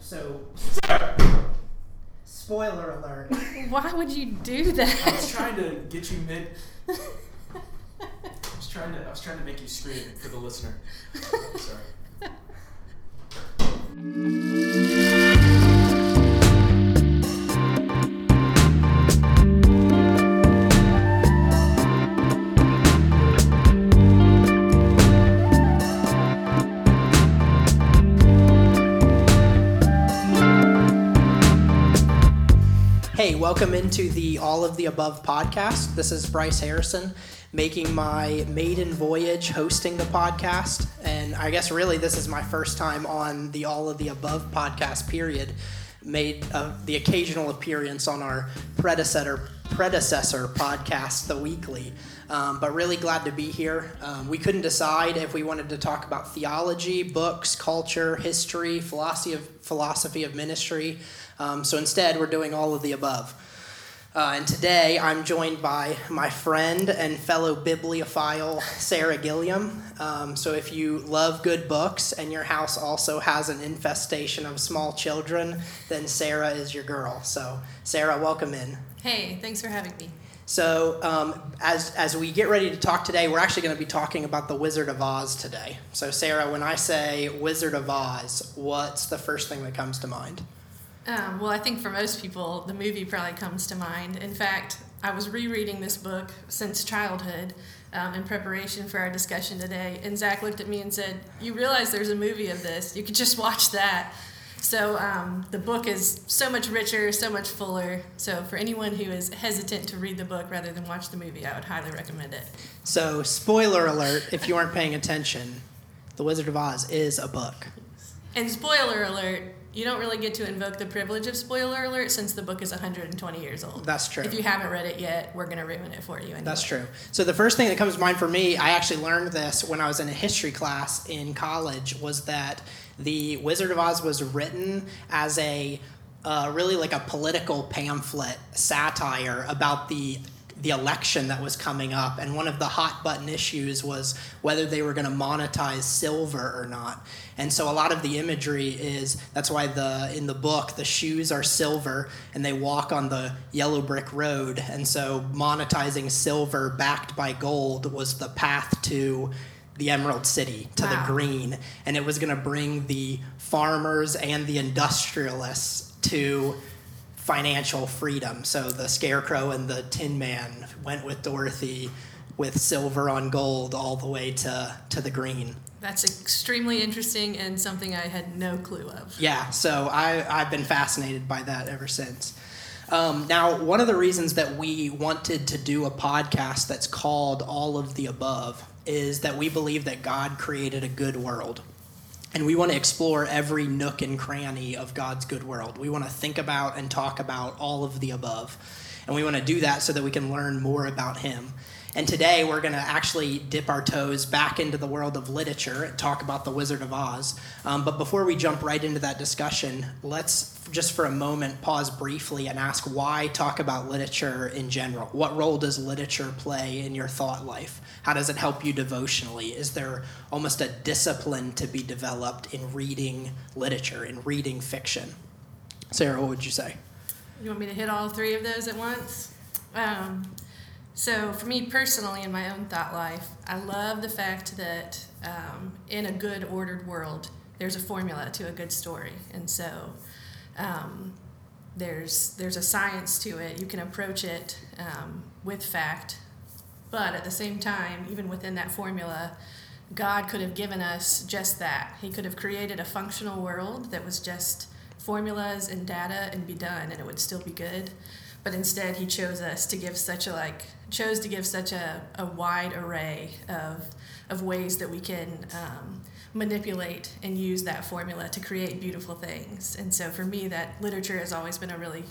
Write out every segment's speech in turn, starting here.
So, spoiler alert. Why would you do that? I was trying to get you mid. I was trying to. I was trying to make you scream for the listener. Sorry. welcome into the All of the Above podcast. This is Bryce Harrison making my maiden voyage hosting the podcast. And I guess really this is my first time on the All of the Above podcast, period. Made uh, the occasional appearance on our predecessor predecessor podcast, The Weekly. Um, but really glad to be here. Um, we couldn't decide if we wanted to talk about theology, books, culture, history, philosophy of philosophy of ministry. Um, so instead, we're doing all of the above. Uh, and today, I'm joined by my friend and fellow bibliophile Sarah Gilliam. Um, so if you love good books and your house also has an infestation of small children, then Sarah is your girl. So Sarah, welcome in. Hey, thanks for having me. So, um, as, as we get ready to talk today, we're actually going to be talking about the Wizard of Oz today. So, Sarah, when I say Wizard of Oz, what's the first thing that comes to mind? Um, well, I think for most people, the movie probably comes to mind. In fact, I was rereading this book since childhood um, in preparation for our discussion today, and Zach looked at me and said, You realize there's a movie of this. You could just watch that. So um, the book is so much richer, so much fuller. So for anyone who is hesitant to read the book rather than watch the movie, I would highly recommend it. So, spoiler alert if you aren't paying attention, The Wizard of Oz is a book. And spoiler alert, you don't really get to invoke the privilege of spoiler alert since the book is 120 years old. That's true. If you haven't read it yet, we're going to ruin it for you. Anyway. That's true. So the first thing that comes to mind for me, I actually learned this when I was in a history class in college, was that the Wizard of Oz was written as a uh, really like a political pamphlet satire about the the election that was coming up and one of the hot button issues was whether they were going to monetize silver or not. And so a lot of the imagery is that's why the in the book the shoes are silver and they walk on the yellow brick road. And so monetizing silver backed by gold was the path to the emerald city to wow. the green. And it was going to bring the farmers and the industrialists to financial freedom. So the Scarecrow and the Tin Man went with Dorothy with silver on gold all the way to, to the green. That's extremely interesting and something I had no clue of. Yeah, so I, I've been fascinated by that ever since. Um, now, one of the reasons that we wanted to do a podcast that's called All of the Above is that we believe that God created a good world. And we want to explore every nook and cranny of God's good world. We want to think about and talk about all of the above. And we want to do that so that we can learn more about Him. And today we're going to actually dip our toes back into the world of literature and talk about The Wizard of Oz. Um, but before we jump right into that discussion, let's just for a moment pause briefly and ask why talk about literature in general? What role does literature play in your thought life? How does it help you devotionally? Is there almost a discipline to be developed in reading literature, in reading fiction? Sarah, what would you say? You want me to hit all three of those at once? Um, so, for me personally, in my own thought life, I love the fact that um, in a good, ordered world, there's a formula to a good story. And so, um, there's there's a science to it. You can approach it um, with fact, but at the same time, even within that formula, God could have given us just that. He could have created a functional world that was just formulas and data and be done, and it would still be good but instead he chose us to give such a like chose to give such a, a wide array of of ways that we can um, manipulate and use that formula to create beautiful things. And so for me that literature has always been a really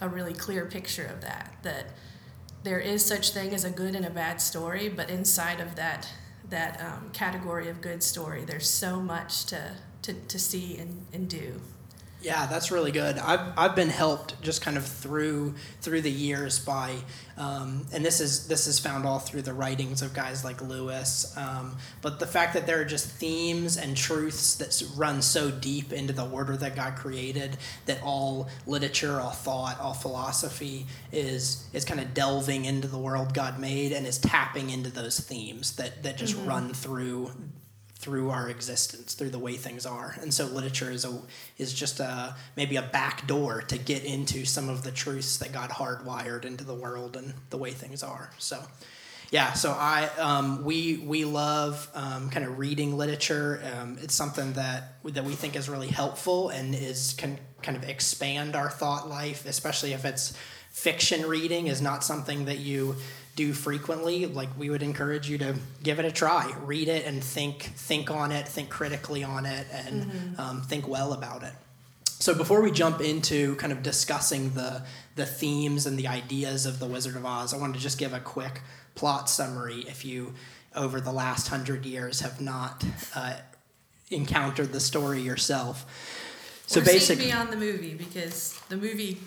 a really clear picture of that that there is such thing as a good and a bad story but inside of that that um, category of good story there's so much to to, to see and, and do Yeah, that's really good. I've, I've been helped just kind of through through the years by, um, and this is this is found all through the writings of guys like Lewis. Um, but the fact that there are just themes and truths that run so deep into the order that God created that all literature, all thought, all philosophy is is kind of delving into the world God made and is tapping into those themes that that just mm-hmm. run through through our existence, through the way things are. And so literature is a is just a maybe a back door to get into some of the truths that God hardwired into the world and the way things are. So yeah, so I um, we we love um, kind of reading literature. Um, it's something that that we think is really helpful and is can kind of expand our thought life, especially if it's fiction reading is not something that you do frequently, like we would encourage you to give it a try, read it and think think on it, think critically on it, and mm-hmm. um, think well about it. So before we jump into kind of discussing the the themes and the ideas of the Wizard of Oz, I wanted to just give a quick plot summary. If you over the last hundred years have not uh, encountered the story yourself, so basically beyond the movie because the movie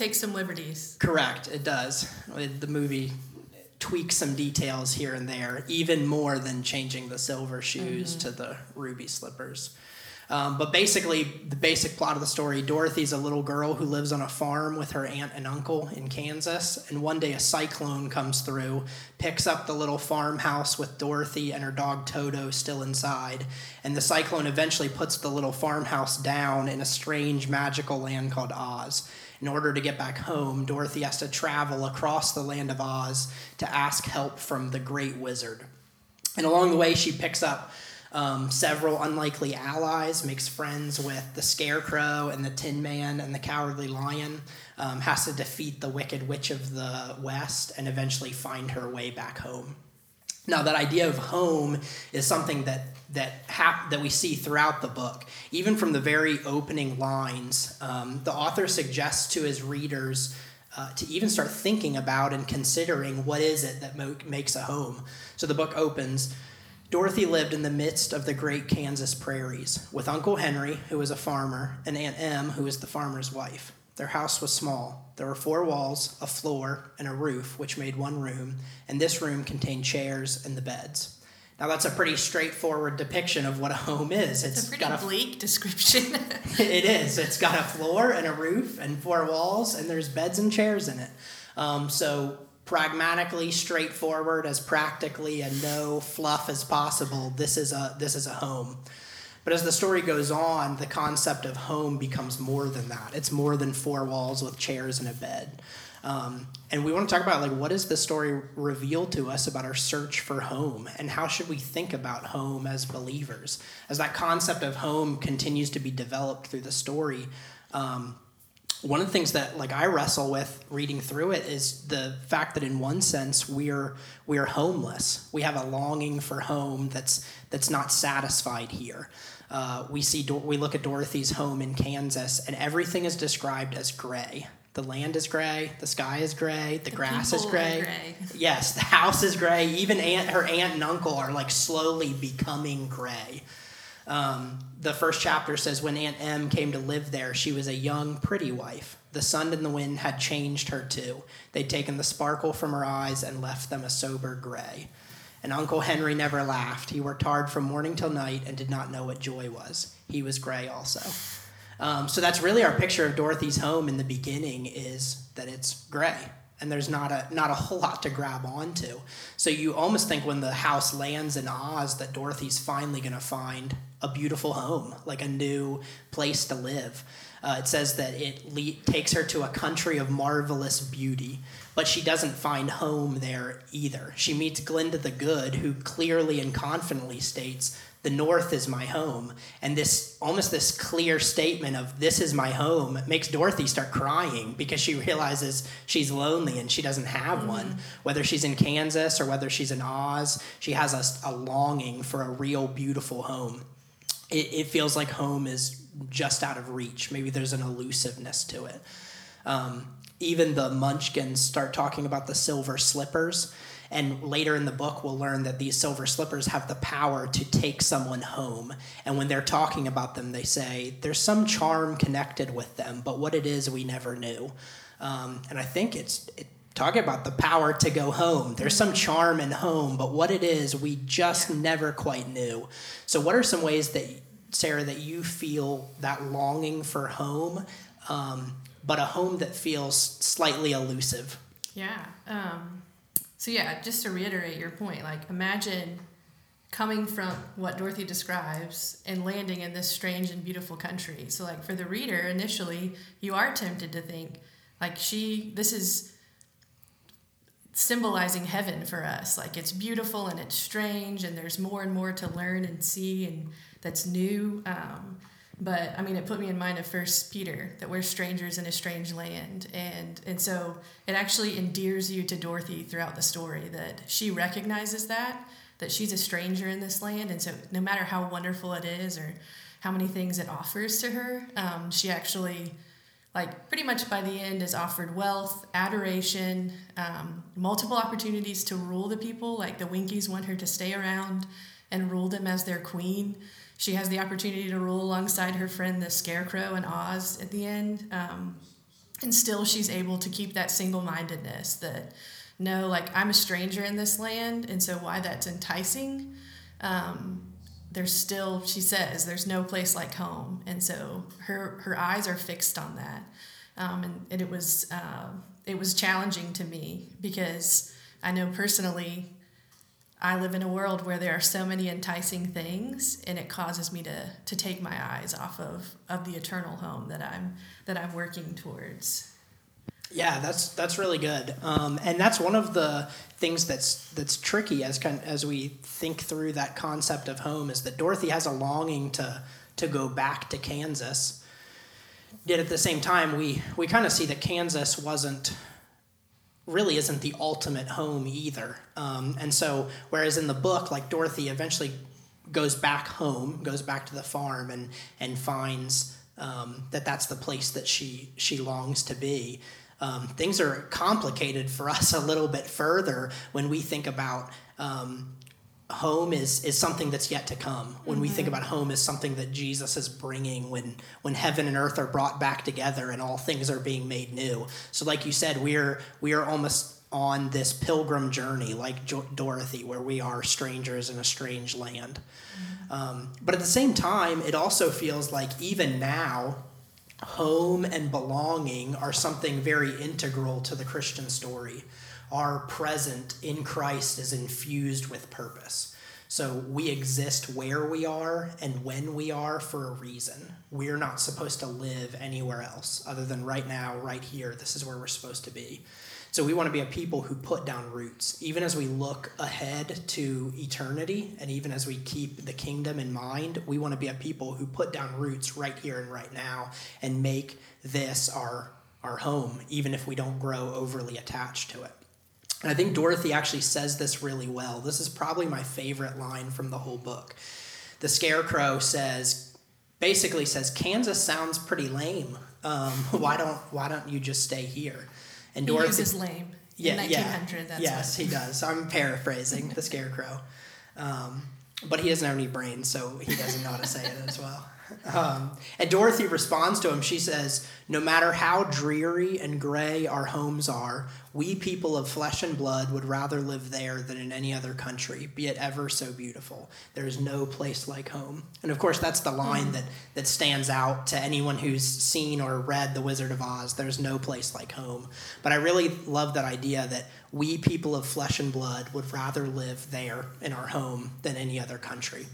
takes some liberties. Correct, it does. The movie tweaks some details here and there, even more than changing the silver shoes mm-hmm. to the ruby slippers. Um, but basically, the basic plot of the story Dorothy's a little girl who lives on a farm with her aunt and uncle in Kansas. And one day, a cyclone comes through, picks up the little farmhouse with Dorothy and her dog Toto still inside. And the cyclone eventually puts the little farmhouse down in a strange magical land called Oz. In order to get back home, Dorothy has to travel across the land of Oz to ask help from the great wizard. And along the way, she picks up um, several unlikely allies, makes friends with the Scarecrow and the Tin Man and the Cowardly Lion, um, has to defeat the Wicked Witch of the West, and eventually find her way back home. Now, that idea of home is something that that hap- that we see throughout the book, even from the very opening lines. Um, the author suggests to his readers uh, to even start thinking about and considering what is it that mo- makes a home. So the book opens. Dorothy lived in the midst of the great Kansas prairies with Uncle Henry, who was a farmer, and Aunt Em, who was the farmer's wife. Their house was small. There were four walls, a floor, and a roof, which made one room, and this room contained chairs and the beds. Now that's a pretty straightforward depiction of what a home is. It's, it's a pretty got a, bleak description. it is. It's got a floor and a roof and four walls, and there's beds and chairs in it. Um, so pragmatically straightforward, as practically and no fluff as possible. This is a this is a home. But as the story goes on, the concept of home becomes more than that. It's more than four walls with chairs and a bed. Um, and we want to talk about like what does the story reveal to us about our search for home and how should we think about home as believers as that concept of home continues to be developed through the story um, one of the things that like I wrestle with reading through it is the fact that in one sense we're we're homeless. We have a longing for home that's that's not satisfied here. Uh, we see we look at Dorothy's home in Kansas, and everything is described as gray. The land is gray, the sky is gray, the, the grass is gray. gray. Yes, the house is gray. Even aunt, her aunt and uncle are like slowly becoming gray. Um, the first chapter says when Aunt Em came to live there, she was a young, pretty wife. The sun and the wind had changed her too. They'd taken the sparkle from her eyes and left them a sober gray. And Uncle Henry never laughed. He worked hard from morning till night and did not know what joy was. He was gray also. Um, so that's really our picture of Dorothy's home in the beginning is that it's gray and there's not a not a whole lot to grab onto. So you almost think when the house lands in Oz that Dorothy's finally going to find a beautiful home, like a new place to live. Uh, it says that it le- takes her to a country of marvelous beauty, but she doesn't find home there either. She meets Glinda the Good, who clearly and confidently states the north is my home. And this almost this clear statement of this is my home makes dorothy start crying because she realizes she's lonely and she doesn't have mm-hmm. one whether she's in kansas or whether she's in oz she has a, a longing for a real beautiful home. It, it, feels like home is just out of reach. Maybe there's an elusiveness to it. Um, even the munchkins start talking about the silver slippers And later in the book, we'll learn that these silver slippers have the power to take someone home. And when they're talking about them, they say there's some charm connected with them, but what it is, we never knew. Um, and I think it's it, talking about the power to go home. There's some charm in home, but what it is, we just never quite knew. So, what are some ways that, Sarah, that you feel that longing for home, um, but a home that feels slightly elusive? Yeah. Um, so, yeah, just to reiterate your point, like imagine coming from what Dorothy describes and landing in this strange and beautiful country. So, like for the reader, initially, you are tempted to think, like, she, this is symbolizing heaven for us. Like it's beautiful and it's strange, and there's more and more to learn and see, and that's new. Um, but I mean, it put me in mind of First Peter that we're strangers in a strange land, and and so it actually endears you to Dorothy throughout the story that she recognizes that that she's a stranger in this land, and so no matter how wonderful it is or how many things it offers to her, um, she actually like pretty much by the end is offered wealth adoration um, multiple opportunities to rule the people. Like the winkies want her to stay around and rule them as their queen she has the opportunity to rule alongside her friend the scarecrow and oz at the end um, and still she's able to keep that single-mindedness that no like i'm a stranger in this land and so why that's enticing? Um, there's still she says there's no place like home and so her her eyes are fixed on that. Um, and, and, it was uh, it was challenging to me because I know personally I live in a world where there are so many enticing things and it causes me to to take my eyes off of of the eternal home that I'm that I'm working towards yeah, that's that's really good, um, and that's one of the things that's that's tricky as kind as we think through that concept of home is that Dorothy has a longing to to go back to Kansas. Yet at the same time, we we kind of see that Kansas wasn't really isn't the ultimate home either, um, and so whereas in the book, like Dorothy eventually goes back home, goes back to the farm, and and finds um, that that's the place that she she longs to be. Um, things are complicated for us a little bit further when we think about um, home is is something that's yet to come. When mm-hmm. we think mm-hmm. about home as something that Jesus is bringing when when heaven and earth are brought back together and all things are being made new. So, like you said, we're we are almost on this pilgrim journey, like jo- Dorothy, where we are strangers in a strange land. Mm-hmm. Um, but at the same time, it also feels like even now home and belonging are something very integral to the Christian story. Our present in Christ is infused with purpose. So we exist where we are and when we are for a reason. We're not supposed to live anywhere else other than right now, right here. This is where we're supposed to be. So we want to be a people who put down roots, even as we look ahead to eternity, and even as we keep the kingdom in mind. We want to be a people who put down roots right here and right now, and make this our our home, even if we don't grow overly attached to it. And I think Dorothy actually says this really well. This is probably my favorite line from the whole book. The Scarecrow says, basically says, Kansas sounds pretty lame. Um, why don't Why don't you just stay here? And he Dorothy uses lame. Yeah, in 1900, yeah. That's yes, what. he does. I'm paraphrasing the Scarecrow, um, but he doesn't have any brains, so he doesn't know how to say it as well. Um, and Dorothy responds to him. She says, No matter how dreary and gray our homes are, we people of flesh and blood would rather live there than in any other country, be it ever so beautiful. There is no place like home. And of course, that's the line mm. that, that stands out to anyone who's seen or read The Wizard of Oz. There's no place like home. But I really love that idea that we people of flesh and blood would rather live there in our home than any other country.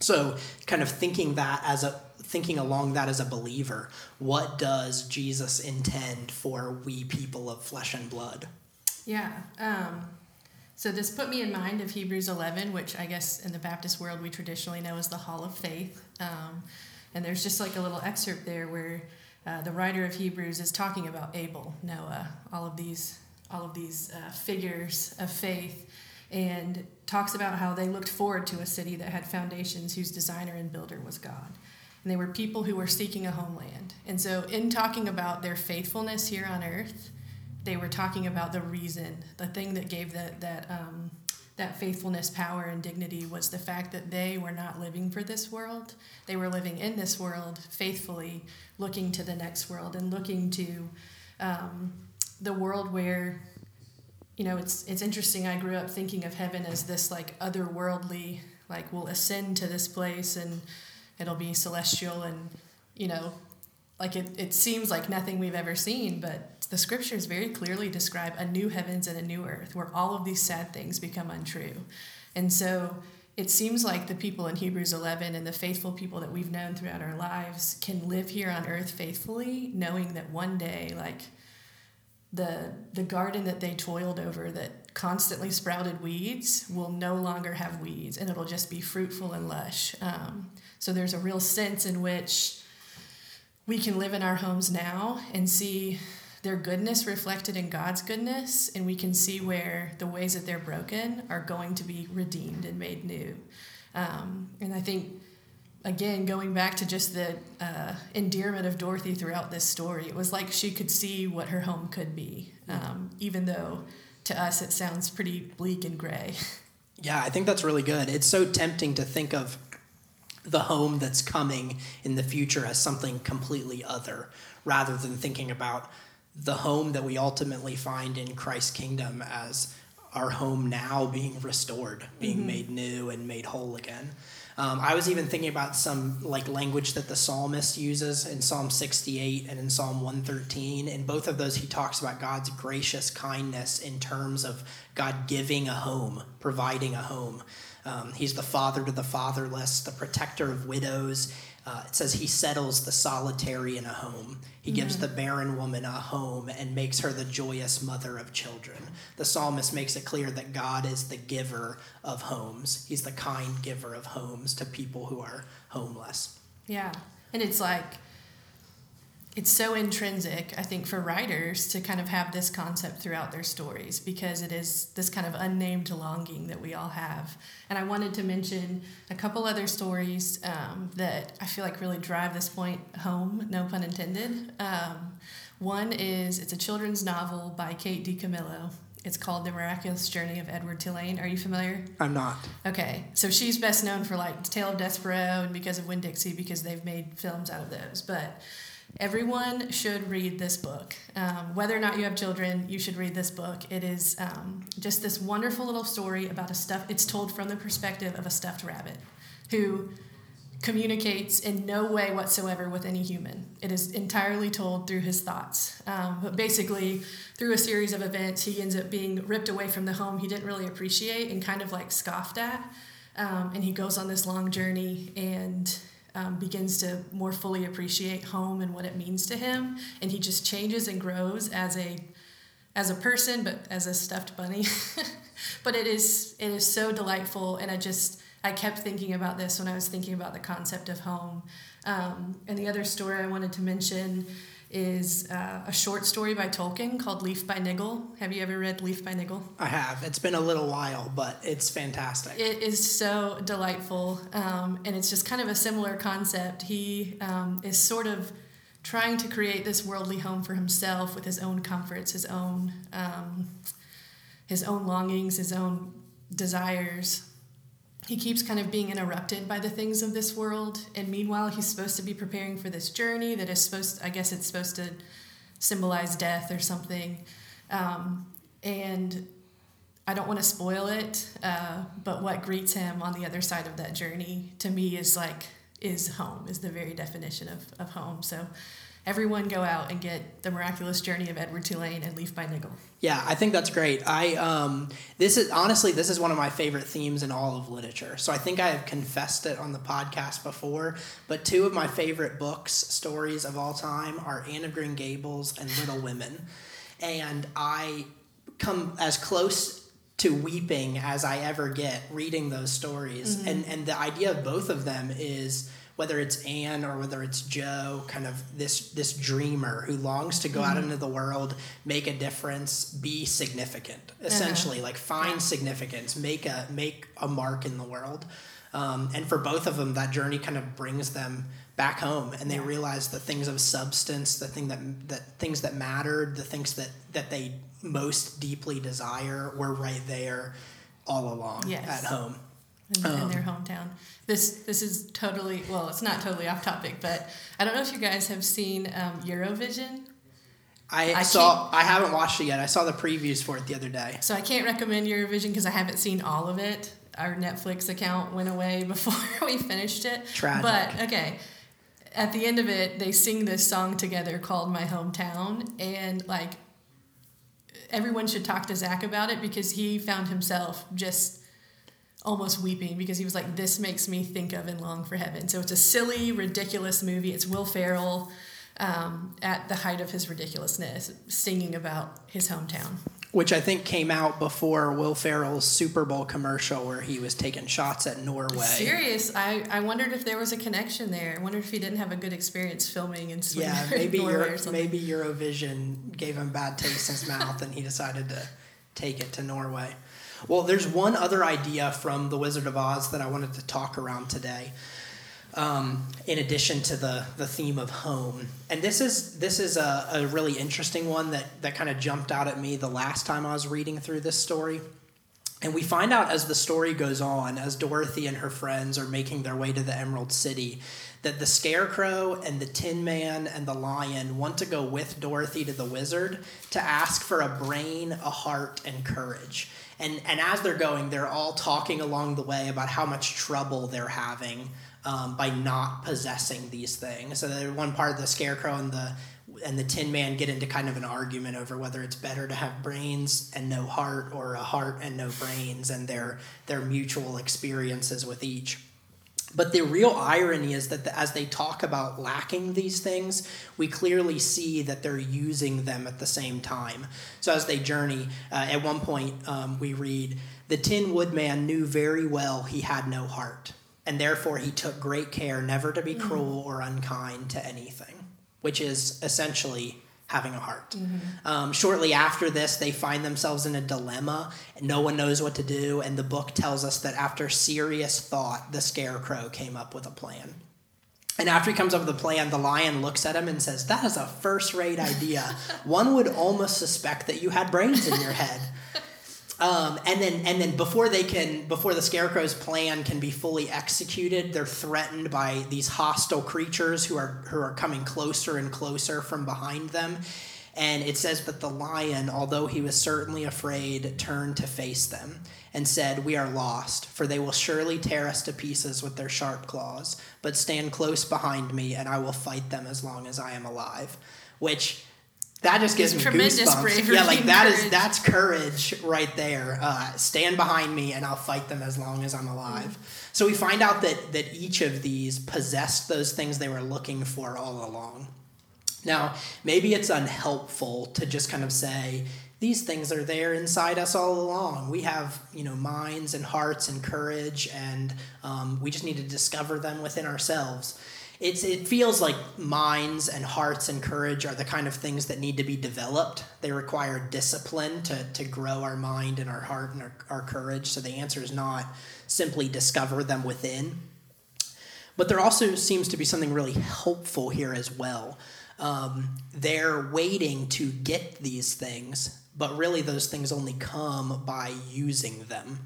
So, kind of thinking that as a thinking along that as a believer, what does Jesus intend for we people of flesh and blood? Yeah. Um, so this put me in mind of Hebrews 11, which I guess in the Baptist world we traditionally know as the Hall of Faith. Um, and there's just like a little excerpt there where uh, the writer of Hebrews is talking about Abel, Noah, all of these all of these uh, figures of faith and talks about how they looked forward to a city that had foundations whose designer and builder was God. And they were people who were seeking a homeland. And so, in talking about their faithfulness here on earth, they were talking about the reason, the thing that gave that that um, that faithfulness, power, and dignity was the fact that they were not living for this world. They were living in this world faithfully, looking to the next world and looking to um, the world where, you know, it's it's interesting. I grew up thinking of heaven as this like otherworldly, like we'll ascend to this place and it'll be celestial and you know, like it, it seems like nothing we've ever seen, but the scriptures very clearly describe a new heavens and a new earth where all of these sad things become untrue. And so it seems like the people in Hebrews 11 and the faithful people that we've known throughout our lives can live here on earth faithfully, knowing that one day, like the, the garden that they toiled over that constantly sprouted weeds will no longer have weeds and it'll just be fruitful and lush. Um, so there's a real sense in which we can live in our homes now and see their goodness reflected in God's goodness, and we can see where the ways that they're broken are going to be redeemed and made new. Um, and I think, again, going back to just the uh, endearment of Dorothy throughout this story, it was like she could see what her home could be, um, even though to us it sounds pretty bleak and gray. Yeah, I think that's really good. It's so tempting to think of the home that's coming in the future as something completely other rather than thinking about the home that we ultimately find in Christ's kingdom as our home now being restored, being mm-hmm. made new and made whole again. Um, I was even thinking about some like language that the psalmist uses in Psalm 68 and in Psalm 113. In both of those, he talks about God's gracious kindness in terms of God giving a home, providing a home. Um, he's the father to the fatherless, the protector of widows. Uh, it says he settles the solitary in a home. He mm-hmm. gives the barren woman a home and makes her the joyous mother of children. The psalmist makes it clear that God is the giver of homes. He's the kind giver of homes to people who are homeless. Yeah. And it's like it's so intrinsic, I think, for writers to kind of have this concept throughout their stories because it is this kind of unnamed longing that we all have. And I wanted to mention a couple other stories um, that I feel like really drive this point home, no pun intended. Um, one is it's a children's novel by Kate DiCamillo. It's called The Miraculous Journey of Edward Tulane. Are you familiar? I'm not. Okay, so she's best known for like Tale of Despereaux and because of Winn Dixie because they've made films out of those. But Everyone should read this book. Um, whether or not you have children, you should read this book. It is um, just this wonderful little story about a stuff. It's told from the perspective of a stuffed rabbit who communicates in no way whatsoever with any human. It is entirely told through his thoughts. Um, but basically, through a series of events, he ends up being ripped away from the home he didn't really appreciate and kind of like scoffed at. Um, and he goes on this long journey and um, begins to more fully appreciate home and what it means to him, and he just changes and grows as a as a person, but as a stuffed bunny. but it is it is so delightful, and I just I kept thinking about this when I was thinking about the concept of home. Um, and the other story I wanted to mention is uh, a short story by Tolkien called Leaf by Niggle. Have you ever read Leaf by Niggle? I have. It's been a little while, but it's fantastic. It is so delightful. Um, and it's just kind of a similar concept. He um, is sort of trying to create this worldly home for himself with his own comforts, his own. Um, his own longings, his own desires, he keeps kind of being interrupted by the things of this world and meanwhile he's supposed to be preparing for this journey that is supposed i guess it's supposed to symbolize death or something. Um, and i don't want to spoil it uh, but what greets him on the other side of that journey to me is like is home is the very definition of, of home. So everyone go out and get the miraculous journey of Edward Tulane and Leaf by Niggle. Yeah, I think that's great. I um, this is honestly this is one of my favorite themes in all of literature. So I think I have confessed it on the podcast before. But two of my favorite books stories of all time are Anne of Green Gables and Little Women, and I come as close to weeping as I ever get reading those stories. Mm-hmm. And and the idea of both of them is whether it's Anne or whether it's Jo, kind of this this dreamer who longs to go mm-hmm. out into the world, make a difference, be significant. Uh-huh. Essentially, uh-huh. like find yeah. significance, make a make a mark in the world. Um, and for both of them, that journey kind of brings them back home and they realize the things of substance the thing that that things that mattered the things that that they most deeply desire were right there all along Yes. at home in, in Um, their hometown. This this is totally well, it's not totally off topic, but I don't know if you guys have seen um, Eurovision. I, I saw i haven't watched it yet i saw the previews for it the other day So I can't recommend Eurovision because I haven't seen all of it. Our Netflix account went away before we finished it. Tragic. But okay, at the end of it, they sing this song together called "My Hometown," and like everyone should talk to Zach about it because he found himself just almost weeping because he was like, "This makes me think of and long for heaven." So it's a silly, ridiculous movie. It's Will Ferrell um, at the height of his ridiculousness, singing about his hometown. which I think came out before Will Ferrell's Super Bowl commercial where he was taking shots at Norway. Serious. I, I wondered if there was a connection there. I wondered if he didn't have a good experience filming in Sweden. Yeah, maybe Euro, maybe Eurovision gave him bad taste in his mouth, and he decided to take it to Norway. Well, there's one other idea from The Wizard of Oz that I wanted to talk around today. Um, in addition to the, the theme of home, and this is this is a, a really interesting one that that kind of jumped out at me the last time I was reading through this story. And we find out as the story goes on, as Dorothy and her friends are making their way to the Emerald City, that the Scarecrow and the Tin Man and the Lion want to go with Dorothy to the Wizard to ask for a brain, a heart, and courage. And, and as they're going, they're all talking along the way about how much trouble they're having um, by not possessing these things. So, one part, of the Scarecrow and the and the Tin Man get into kind of an argument over whether it's better to have brains and no heart or a heart and no brains, and their their mutual experiences with each. But the real irony is that the, as they talk about lacking these things, we clearly see that they're using them at the same time. So as they journey, uh, at one point um, we read, "The Tin Woodman knew very well he had no heart, and therefore he took great care never to be cruel or unkind to anything." Which is essentially having a heart. Um, shortly after this, they find themselves in a dilemma. And no one knows what to do, and the book tells us that after serious thought, the scarecrow came up with a plan. And after he comes up with a plan, the lion looks at him and says, That is a first rate idea. One would almost suspect that you had brains in your head. Um, and then and then before they can before the scarecrow's plan can be fully executed, they're threatened by these hostile creatures who are who are coming closer and closer from behind them. And it says that the lion, although he was certainly afraid, turned to face them and said, We are lost, for they will surely tear us to pieces with their sharp claws. But stand close behind me, and I will fight them as long as I am alive. Which that just gives me Tremendous goosebumps. bravery yeah, like that is courage. that's courage right there. Uh, stand behind me, and I'll fight them as long as I'm alive. So we find out that that each of these possessed those things they were looking for all along. Now, maybe it's unhelpful to just kind of say these things are there inside us all along. We have, you know, minds and hearts and courage, and um, we just need to discover them within ourselves. It's, it feels like minds and hearts and courage are the kind of things that need to be developed. They require discipline to, to grow our mind and our heart and our, our courage. So the answer is not simply discover them within. But there also seems to be something really helpful here as well. Um, they're waiting to get these things, but really those things only come by using them.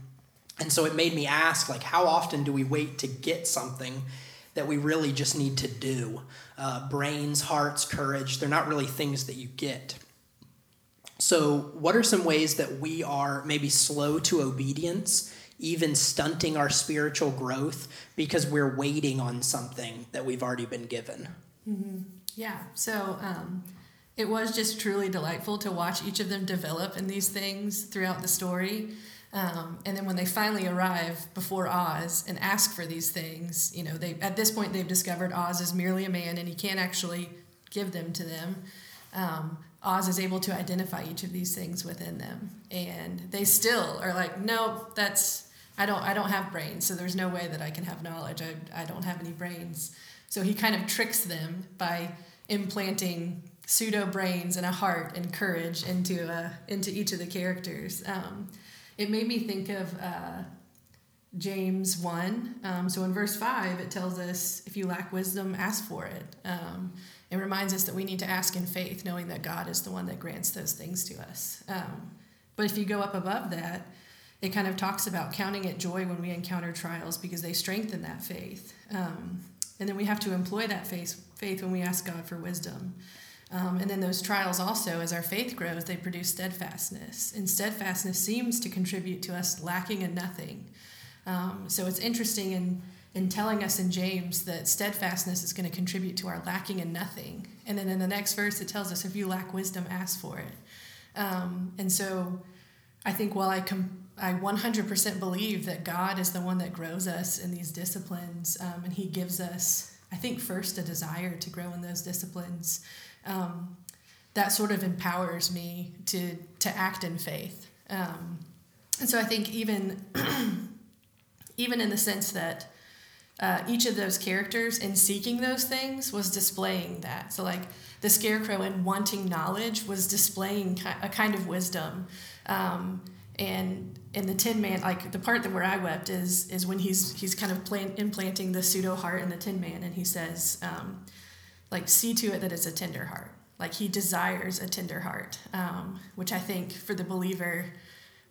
And so it made me ask, like, how often do we wait to get something that we really just need to do? Uh, brains, hearts, courage, they're not really things that you get. So, what are some ways that we are maybe slow to obedience, even stunting our spiritual growth because we're waiting on something that we've already been given? Yeah. So um, it was just truly delightful to watch each of them develop in these things throughout the story. Um, and then when they finally arrive before Oz and ask for these things, you know, they at this point they've discovered Oz is merely a man and he can't actually give them to them. Um, Oz is able to identify each of these things within them, and they still are like, no, that's I don't I don't have brains, so there's no way that I can have knowledge. I I don't have any brains. So he kind of tricks them by implanting pseudo brains and a heart and courage into uh, into each of the characters. Um, it made me think of uh, James 1. Um, so in verse 5, it tells us if you lack wisdom, ask for it. Um, it reminds us that we need to ask in faith, knowing that God is the one that grants those things to us. Um, but if you go up above that, it kind of talks about counting it joy when we encounter trials because they strengthen that faith. Um, and then we have to employ that faith, faith when we ask God for wisdom. Um, and then those trials also, as our faith grows, they produce steadfastness. And steadfastness seems to contribute to us lacking in nothing. Um, so it's interesting in, in telling us in James that steadfastness is going to contribute to our lacking in nothing. And then in the next verse, it tells us if you lack wisdom, ask for it. Um, and so I think while I, com- I 100% believe that God is the one that grows us in these disciplines, um, and He gives us, I think, first a desire to grow in those disciplines. Um, that sort of empowers me to to act in faith. Um, and so I think even even in the sense that uh, each of those characters in seeking those things was displaying that. So, like the scarecrow in wanting knowledge was displaying a kind of wisdom. Um, and in the Tin Man, like the part that where I wept is is when he's he's kind of plant, implanting the pseudo heart in the Tin Man, and he says, um, like, see to it that it's a tender heart. Like he desires a tender heart, um, which I think for the believer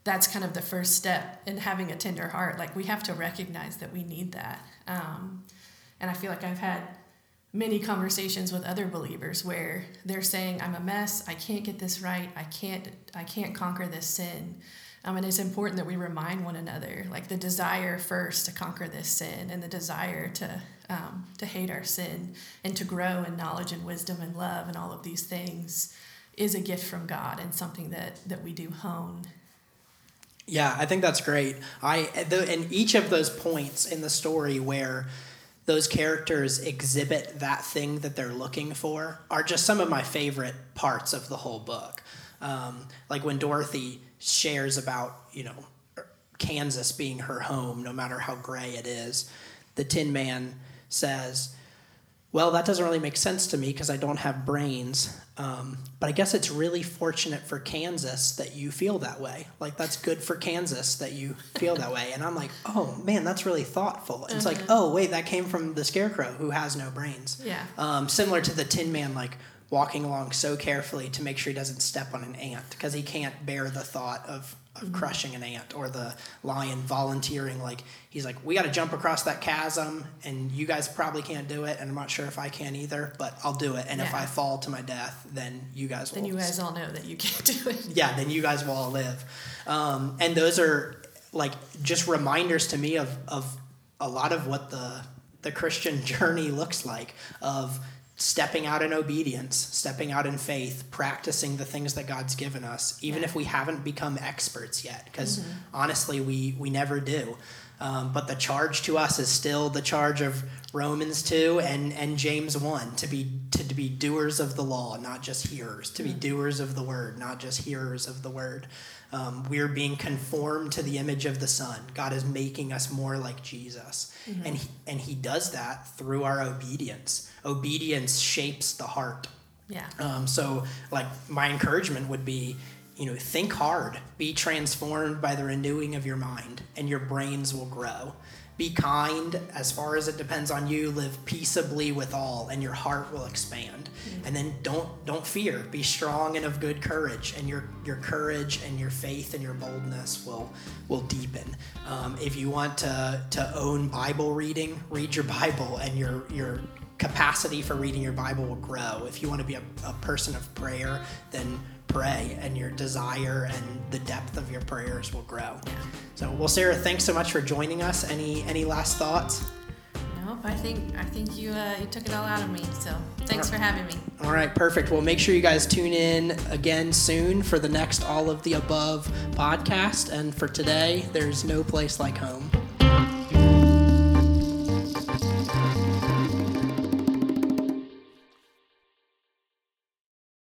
that's kind of the first step in having a tender heart. Like we have to recognize that we need that. Um, and I feel like I've had many conversations with other believers where they're saying, "I'm a mess. I can't get this right. I can't. I can't conquer this sin." Um, and it's important that we remind one another, like the desire first to conquer this sin, and the desire to um, to hate our sin and to grow in knowledge and wisdom and love and all of these things, is a gift from God and something that that we do hone yeah, I think that's great. I the, in each of those points in the story where those characters exhibit that thing that they're looking for are just some of my favorite parts of the whole book. Um, like when Dorothy shares about you know Kansas being her home, no matter how gray it is, the Tin Man says, "Well, that doesn't really make sense to me because I don't have brains." Um, but I guess it's really fortunate for Kansas that you feel that way. Like that's good for Kansas that you feel that way. And I'm like, oh man, that's really thoughtful. It's like, mm-hmm. oh wait, that came from the Scarecrow who has no brains. Yeah. Um, similar to the Tin Man, like walking along so carefully to make sure he doesn't step on an ant because he can't bear the thought of of crushing an ant or the lion volunteering like he's like we got to jump across that chasm and you guys probably can't do it and i'm not sure if i can either but i'll do it. And yeah. if i fall to my death then you guys will, then you guys all know that you can't do it. Yeah then you guys will all live. Um, and those are like just reminders to me of of a lot of what the the christian journey looks like of stepping out in obedience, stepping out in faith, practicing the things that God's given us, even yeah. if we haven't become experts yet, because mm-hmm. honestly, we, we never do. Um, but the charge to us is still the charge of Romans 2 and, and James 1 to be, to, to be doers of the law, not just hearers, to be mm-hmm. doers of the word, not just hearers of the word. Um, we're being conformed to the image of the Son. God is making us more like Jesus. Mm-hmm. And, he, and He does that through our obedience. Obedience shapes the heart. Yeah. Um, so, like, my encouragement would be you know, think hard, be transformed by the renewing of your mind, and your brains will grow. Be kind as far as it depends on you. Live peaceably with all, and your heart will expand. Mm-hmm. And then don't don't fear. Be strong and of good courage, and your your courage and your faith and your boldness will will deepen. Um, if you want to to own Bible reading, read your Bible, and your your capacity for reading your Bible will grow. If you want to be a, a person of prayer, then pray and your desire and the depth of your prayers will grow. So, well, Sarah, thanks so much for joining us. Any any last thoughts? Nope. I think I think you uh, you took it all out of me. So thanks for having me. All right, perfect. Well, make sure you guys tune in again soon for the next All of the Above podcast. And for today, there's no place like home.